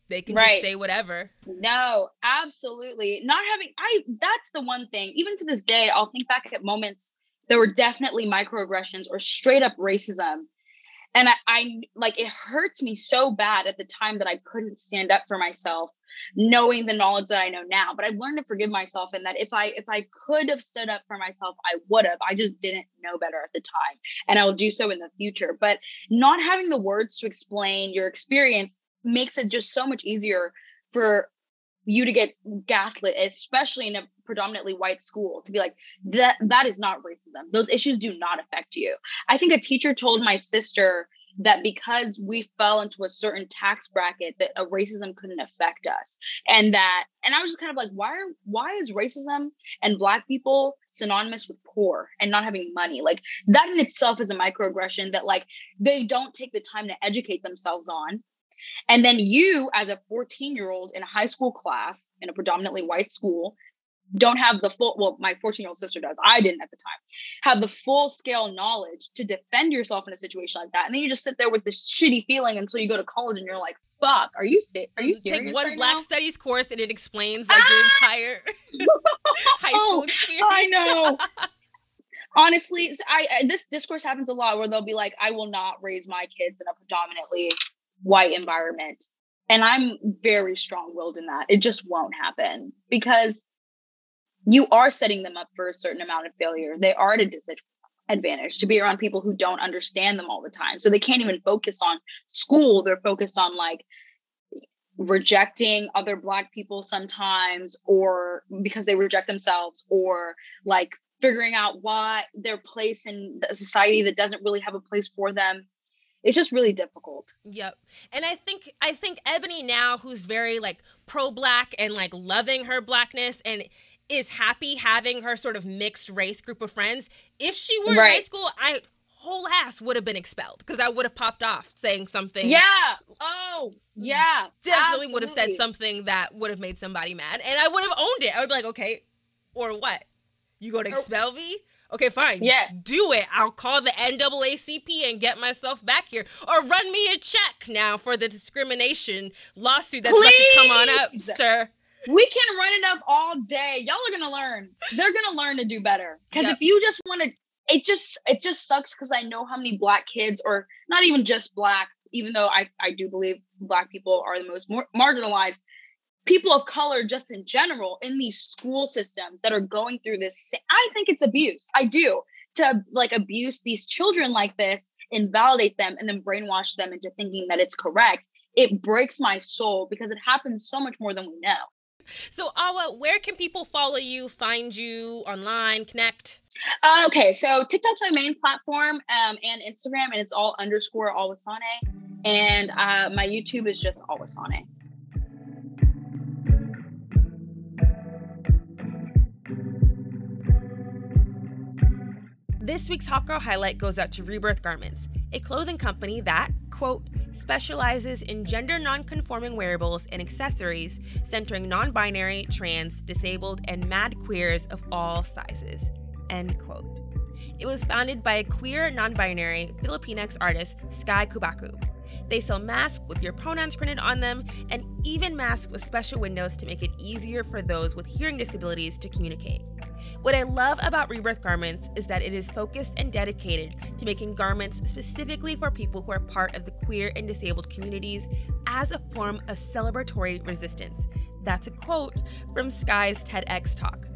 [SPEAKER 1] They can right. just say whatever.
[SPEAKER 2] No, absolutely. Not having, I, that's the one thing. Even to this day, I'll think back at moments there were definitely microaggressions or straight up racism and I, I like it hurts me so bad at the time that I couldn't stand up for myself, knowing the knowledge that I know now. But I've learned to forgive myself, and that if I if I could have stood up for myself, I would have. I just didn't know better at the time, and I will do so in the future. But not having the words to explain your experience makes it just so much easier for you to get gaslit, especially in a predominantly white school, to be like, that that is not racism. Those issues do not affect you. I think a teacher told my sister that because we fell into a certain tax bracket that a racism couldn't affect us and that and i was just kind of like why are why is racism and black people synonymous with poor and not having money like that in itself is a microaggression that like they don't take the time to educate themselves on and then you, as a 14 year old in a high school class in a predominantly white school, don't have the full, well, my 14 year old sister does. I didn't at the time have the full scale knowledge to defend yourself in a situation like that. And then you just sit there with this shitty feeling until you go to college and you're like, fuck, are you, si- are you serious?
[SPEAKER 1] Take one
[SPEAKER 2] right
[SPEAKER 1] black
[SPEAKER 2] now?
[SPEAKER 1] studies course and it explains like ah! your entire high school experience.
[SPEAKER 2] I know. Honestly, I, I this discourse happens a lot where they'll be like, I will not raise my kids in a predominantly white environment. And I'm very strong willed in that. It just won't happen because you are setting them up for a certain amount of failure. They are at a disadvantage to be around people who don't understand them all the time. So they can't even focus on school. They're focused on like rejecting other black people sometimes or because they reject themselves or like figuring out why their place in society that doesn't really have a place for them it's just really difficult.
[SPEAKER 1] Yep. And I think I think Eboni now who's very like pro black and like loving her blackness and is happy having her sort of mixed race group of friends. If she were right. in high school, I whole ass would have been expelled because I would have popped off saying something.
[SPEAKER 2] Yeah. Oh, yeah.
[SPEAKER 1] Definitely Absolutely. would have said something that would have made somebody mad and I would have owned it. I would be like, okay, or what? You gonna expel me? Okay, fine.
[SPEAKER 2] Yeah.
[SPEAKER 1] Do it. I'll call the NAACP and get myself back here. Or run me a check now for the discrimination lawsuit that's Please. about to come on up, sir.
[SPEAKER 2] We can run it up all day. Y'all are gonna learn. They're gonna learn to do better. Because yep. if you just want to, it just it just sucks because I know how many black kids, or not even just black, even though I I do believe black people are the most more marginalized people of color just in general in these school systems that are going through this i think it's abuse i do to like abuse these children like this invalidate them and then brainwash them into thinking that it's correct. It breaks my soul because it happens so much more than we know.
[SPEAKER 1] So awa where can people follow you find you online connect?
[SPEAKER 2] Uh, okay so tiktok's my main platform um, and instagram and it's all underscore awasanneh and uh, my youtube is just awasanneh
[SPEAKER 1] This week's Hot Girl highlight goes out to Rebirth Garments, a clothing company that, quote, specializes in gender non-conforming wearables and accessories centering non-binary, trans, disabled, and mad queers of all sizes, end quote. It was founded by a queer non-binary Filipinx artist, Sky Cubacub. They sell masks with your pronouns printed on them, and even masks with special windows to make it easier for those with hearing disabilities to communicate. What I love about Rebirth Garments is that it is focused and dedicated to making garments specifically for people who are part of the queer and disabled communities as a form of celebratory resistance. That's a quote from Sky's TEDx talk.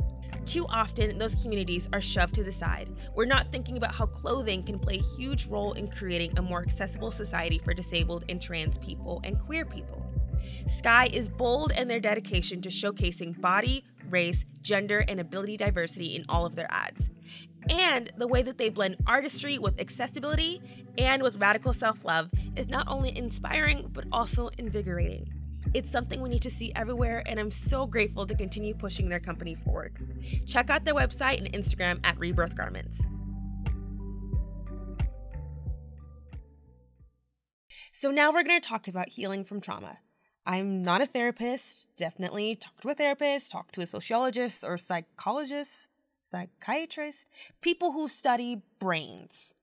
[SPEAKER 1] Too often, those communities are shoved to the side. We're not thinking about how clothing can play a huge role in creating a more accessible society for disabled and trans people and queer people. Sky is bold in their dedication to showcasing body, race, gender, and ability diversity in all of their ads. And the way that they blend artistry with accessibility and with radical self love is not only inspiring, but also invigorating. It's something we need to see everywhere, and I'm so grateful to continue pushing their company forward. Check out their website and Instagram at Rebirth Garments. So, now we're going to talk about healing from trauma. I'm not a therapist, definitely talk to a therapist, talk to a sociologist or psychologist, psychiatrist, people who study brains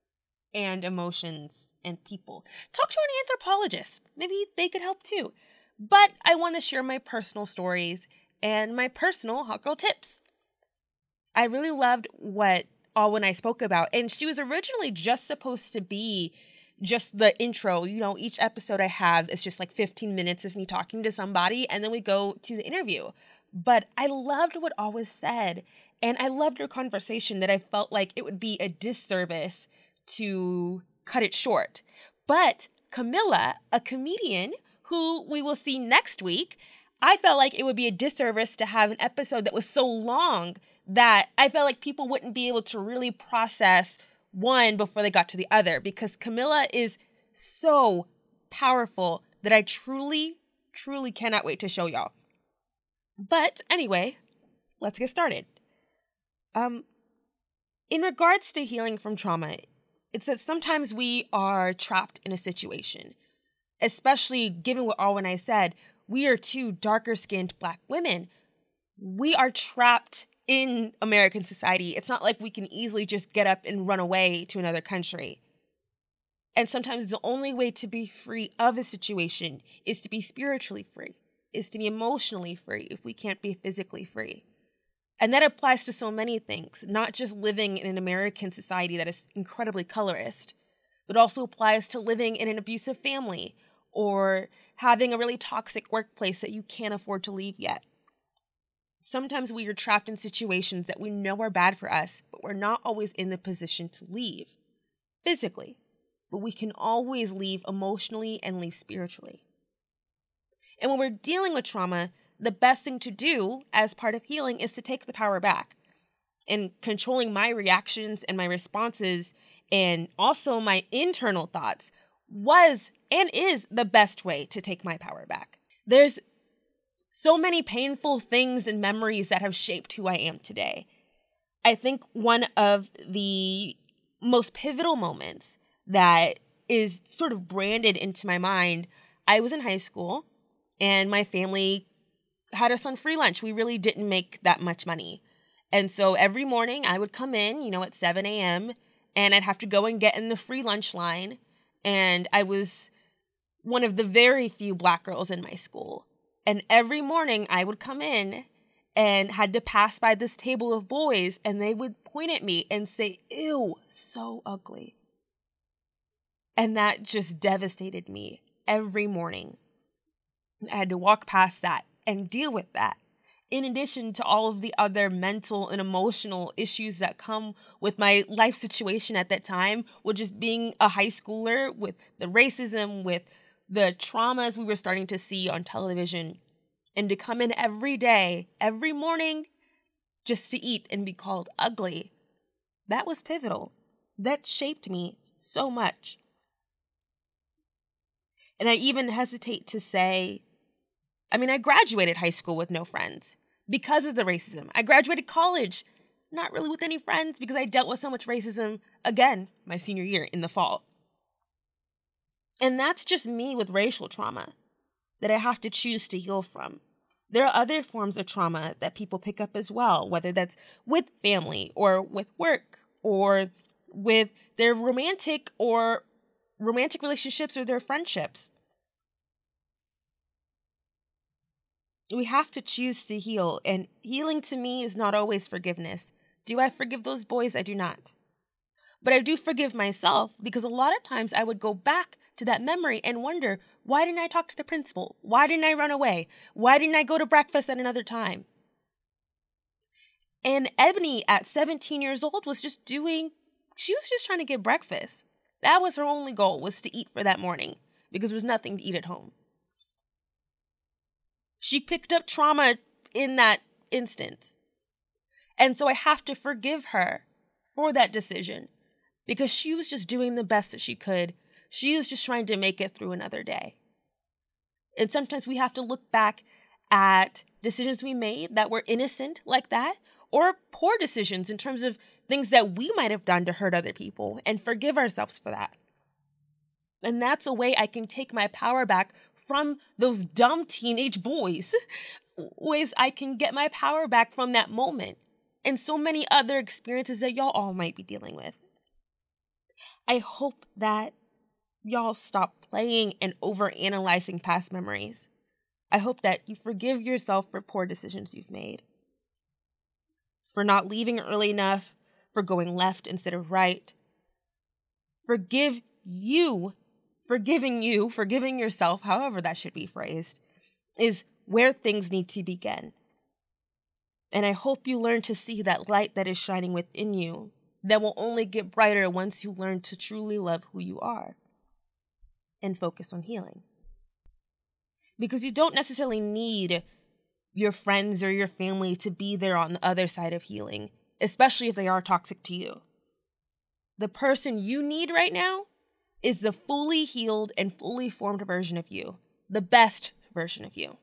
[SPEAKER 1] and emotions and people. Talk to an anthropologist. Maybe they could help too. But I want to share my personal stories and my personal hot girl tips. I really loved what Awa and I spoke about, and she was originally just supposed to be just the intro. You know, each episode I have is just like 15 minutes of me talking to somebody, and then we go to the interview. But I loved what Always said, and I loved her conversation that I felt like it would be a disservice to cut it short. But Camilla, a comedian who we will see next week, I felt like it would be a disservice to have an episode that was so long that I felt like people wouldn't be able to really process one before they got to the other because Camilla is so powerful that I truly, truly cannot wait to show y'all. But anyway, let's get started. Um, in regards to healing from trauma, it's that sometimes we are trapped in a situation especially given what Awa and I said, we are two darker skinned black women. We are trapped in American society. It's not like we can easily just get up and run away to another country. And sometimes the only way to be free of a situation is to be spiritually free, is to be emotionally free if we can't be physically free. And that applies to so many things, not just living in an American society that is incredibly colorist, but also applies to living in an abusive family or having a really toxic workplace that you can't afford to leave yet. Sometimes we are trapped in situations that we know are bad for us, but we're not always in the position to leave physically, but we can always leave emotionally and leave spiritually. And when we're dealing with trauma, the best thing to do as part of healing is to take the power back. And controlling my reactions and my responses, and also my internal thoughts, was and is the best way to take my power back. There's so many painful things and memories that have shaped who I am today. I think one of the most pivotal moments that is sort of branded into my mind, I was in high school and my family had us on free lunch. We really didn't make that much money. And so every morning I would come in, you know, at 7 a.m., and I'd have to go and get in the free lunch line. And I was one of the very few black girls in my school. And every morning I would come in and had to pass by this table of boys, and they would point at me and say, Ew, so ugly. And that just devastated me every morning. I had to walk past that and deal with that in addition to all of the other mental and emotional issues that come with my life situation at that time, with just being a high schooler, with the racism, with the traumas we were starting to see on television, and to come in every day, every morning, just to eat and be called ugly. That was pivotal. That shaped me so much. And I even hesitate to say I mean, I graduated high school with no friends because of the racism. I graduated college not really with any friends because I dealt with so much racism again my senior year in the fall. And that's just me with racial trauma that I have to choose to heal from. There are other forms of trauma that people pick up as well, whether that's with family or with work or with their romantic or romantic relationships or their friendships. We have to choose to heal, and healing to me is not always forgiveness. Do I forgive those boys? I do not. But I do forgive myself because a lot of times I would go back to that memory and wonder why didn't I talk to the principal? Why didn't I run away? Why didn't I go to breakfast at another time? And Eboni at 17 years old was just doing, she was just trying to get breakfast. That was her only goal was to eat for that morning because there was nothing to eat at home. She picked up trauma in that instance. And so I have to forgive her for that decision because she was just doing the best that she could. She was just trying to make it through another day. And sometimes we have to look back at decisions we made that were innocent like that or poor decisions in terms of things that we might have done to hurt other people and forgive ourselves for that. And that's a way I can take my power back from those dumb teenage boys, ways I can get my power back from that moment, and so many other experiences that y'all all might be dealing with. I hope that y'all stop playing and over analyzing past memories. I hope that you forgive yourself for poor decisions you've made, for not leaving early enough, for going left instead of right. Forgive you forgiving you, forgiving yourself, however that should be phrased, is where things need to begin. And I hope you learn to see that light that is shining within you that will only get brighter once you learn to truly love who you are and focus on healing. Because you don't necessarily need your friends or your family to be there on the other side of healing, especially if they are toxic to you. The person you need right now is the fully healed and fully formed version of you, the best version of you.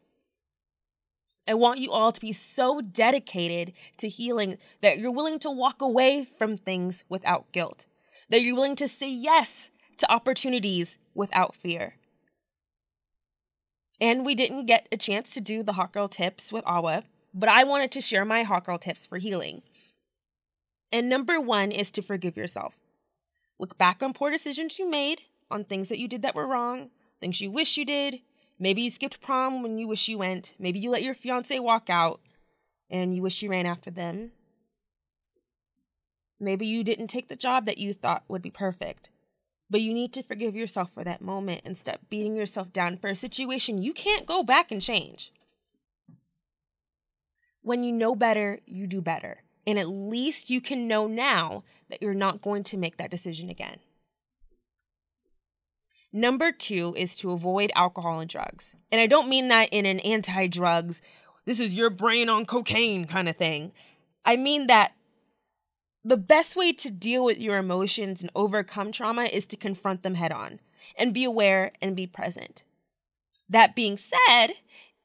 [SPEAKER 1] I want you all to be so dedicated to healing that you're willing to walk away from things without guilt, that you're willing to say yes to opportunities without fear. And we didn't get a chance to do the Hot Girl tips with Awa, but I wanted to share my Hot Girl tips for healing. And number one is to forgive yourself. Look back on poor decisions you made, on things that you did that were wrong, things you wish you did. Maybe you skipped prom when you wish you went. Maybe you let your fiance walk out and you wish you ran after them. Maybe you didn't take the job that you thought would be perfect. But you need to forgive yourself for that moment and stop beating yourself down for a situation you can't go back and change. When you know better, you do better. And at least you can know now that you're not going to make that decision again. Number two is to avoid alcohol and drugs. And I don't mean that in an anti drugs, this is your brain on cocaine kind of thing. I mean that the best way to deal with your emotions and overcome trauma is to confront them head on and be aware and be present. That being said,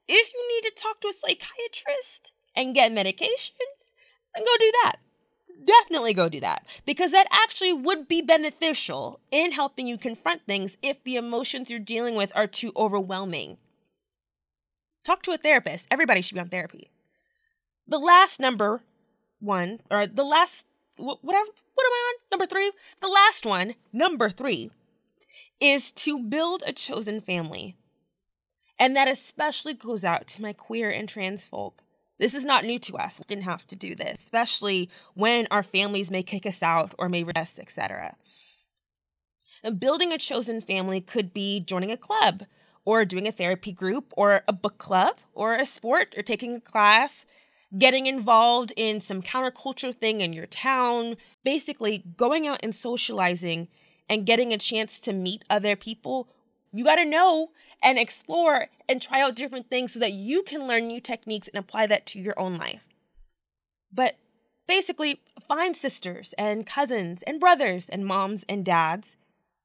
[SPEAKER 1] if you need to talk to a psychiatrist and get medication, then go do that. Definitely go do that because that actually would be beneficial in helping you confront things if the emotions you're dealing with are too overwhelming. Talk to a therapist. Everybody should be on therapy. The last number one, or the last, whatever, what am I on? Number three? The last one, number three, is to build a chosen family. And that especially goes out to my queer and trans folk. This is not new to us. We didn't have to do this, especially when our families may kick us out or may rest, etc. Building a chosen family could be joining a club or doing a therapy group or a book club or a sport or taking a class, getting involved in some counterculture thing in your town, basically going out and socializing and getting a chance to meet other people. You got to know and explore and try out different things so that you can learn new techniques and apply that to your own life. But basically, find sisters and cousins and brothers and moms and dads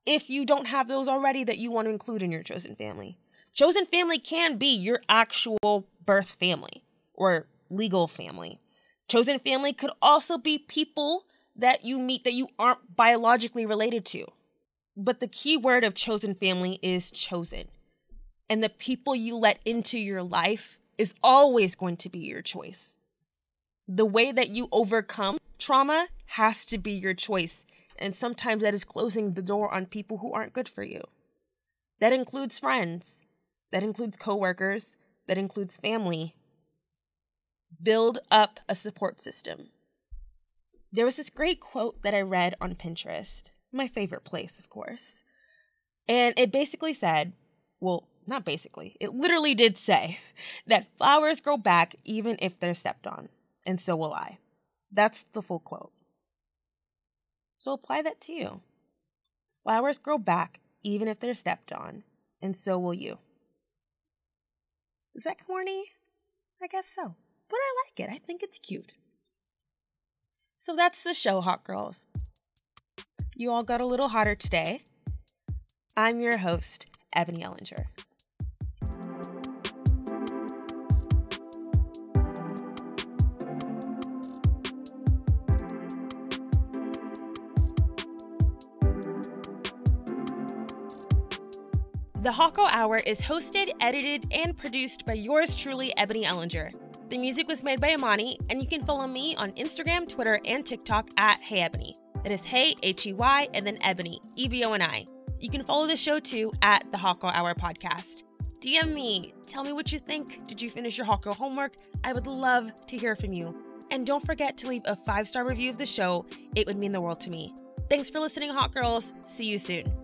[SPEAKER 1] if you don't have those already that you want to include in your chosen family. Chosen family can be your actual birth family or legal family. Chosen family could also be people that you meet that you aren't biologically related to. But the key word of chosen family is chosen. And the people you let into your life is always going to be your choice. The way that you overcome trauma has to be your choice. And sometimes that is closing the door on people who aren't good for you. That includes friends, that includes coworkers, that includes family. Build up a support system. There was this great quote that I read on Pinterest, my favorite place, of course. And it basically said, well, not basically, it literally did say that flowers grow back even if they're stepped on, and so will I. That's the full quote. So apply that to you. Flowers grow back even if they're stepped on, and so will you. Is that corny? I guess so. But I like it. I think it's cute. So that's the show, Hot Girls. You all got a little hotter today. I'm your host, Eboni Ellinger. The Hot Girl Hour is hosted, edited, and produced by yours truly, Eboni Ellinger. The music was made by Amani, and you can follow me on Instagram, Twitter, and TikTok at Hey Eboni. That is Hey, H E Y, and then Eboni, E B O N I. You can follow the show too at the Hot Girl Hour Podcast. DM me, tell me what you think. Did you finish your Hot Girl homework? I would love to hear from you. And don't forget to leave a five star review of the show, it would mean the world to me. Thanks for listening, Hot Girls. See you soon.